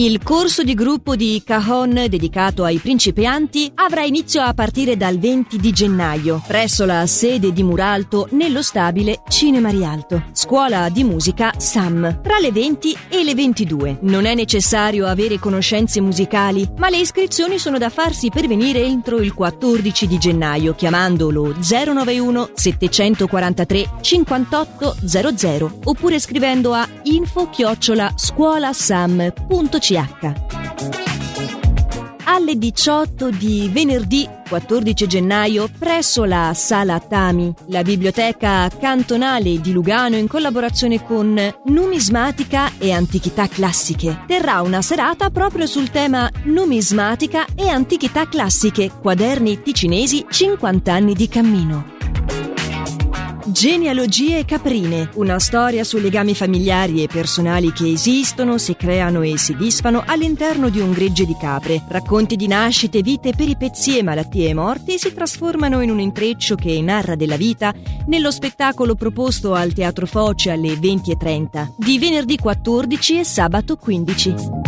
Il corso di gruppo di Cajon dedicato ai principianti avrà inizio a partire dal 20 di gennaio presso la sede di Muralto nello stabile Cinema Rialto, scuola di musica SAM, tra le 20 e le 22. Non è necessario avere conoscenze musicali, ma le iscrizioni sono da farsi pervenire entro il 14 di gennaio chiamando lo 091 743 5800 oppure scrivendo a info chiocciola scuolasam.com CH. Alle 18 di venerdì 14 gennaio presso la Sala Tami, la biblioteca cantonale di Lugano in collaborazione con Numismatica e Antichità Classiche. Terrà una serata proprio sul tema Numismatica e Antichità Classiche, quaderni ticinesi 50 anni di cammino. Genealogie caprine, una storia sui legami familiari e personali che esistono, si creano e si disfano all'interno di un gregge di capre. Racconti di nascite, vite, peripezie, malattie e morti si trasformano in un intreccio che narra della vita nello spettacolo proposto al Teatro Foce alle 20.30 di venerdì 14 e sabato 15.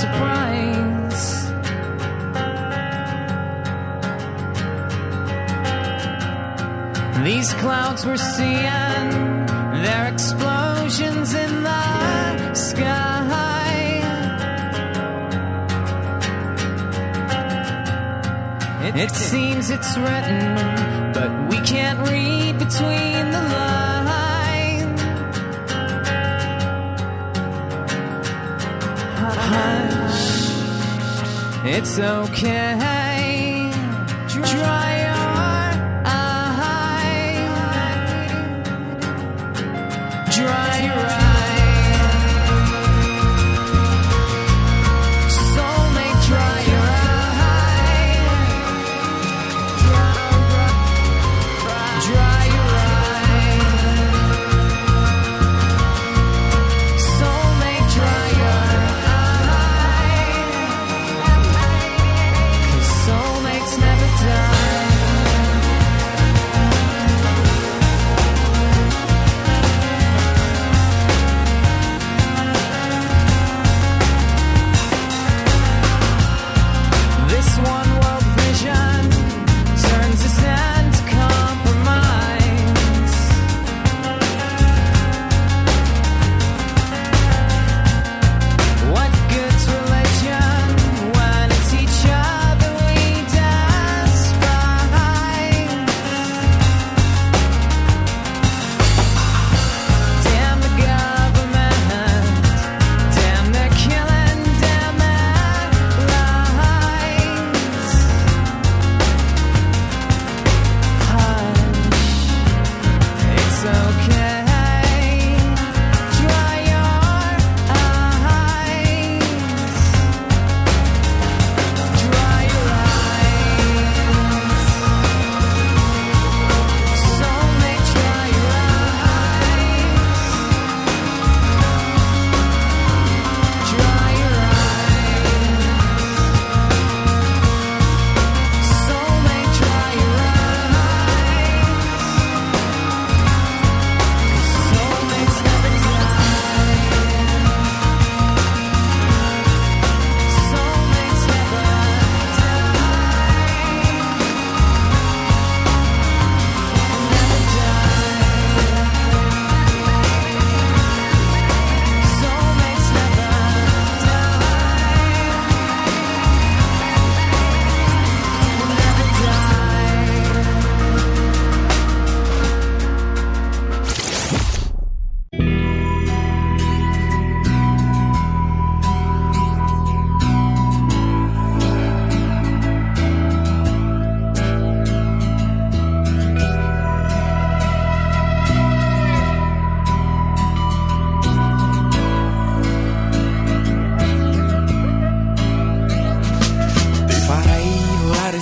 Surprise. These clouds we're seeing, they're explosions in the sky. It, it seems it's written, but we can't read between the lines. Hush. It's okay.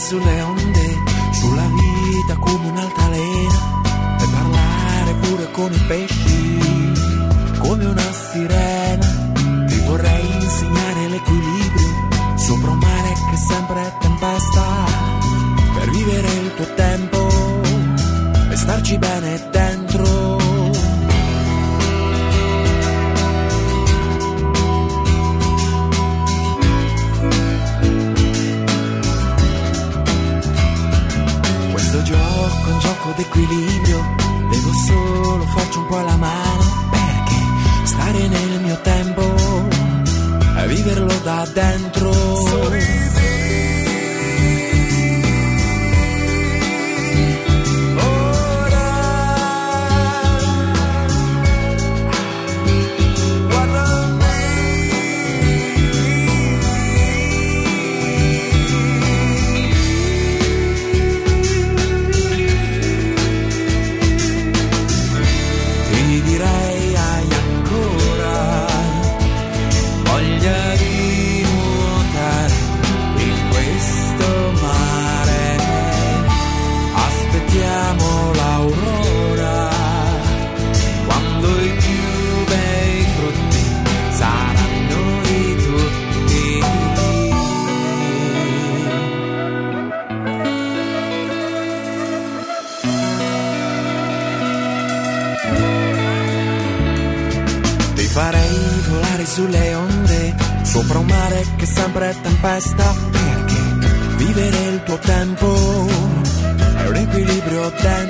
Sulle onde, sulla vita come un'altalena e parlare pure con i pesci come una sirena. Ti vorrei insegnare l'equilibrio sopra un mare che sempre è tempesta per vivere il tuo tempo e starci bene dentro. Gioco d'equilibrio, devo solo farci un po' la mano perché stare nel mio tempo e viverlo da dentro. Sulle onde, sopra un mare che sempre è tempesta, perché vivere il tuo tempo è un equilibrio dentro.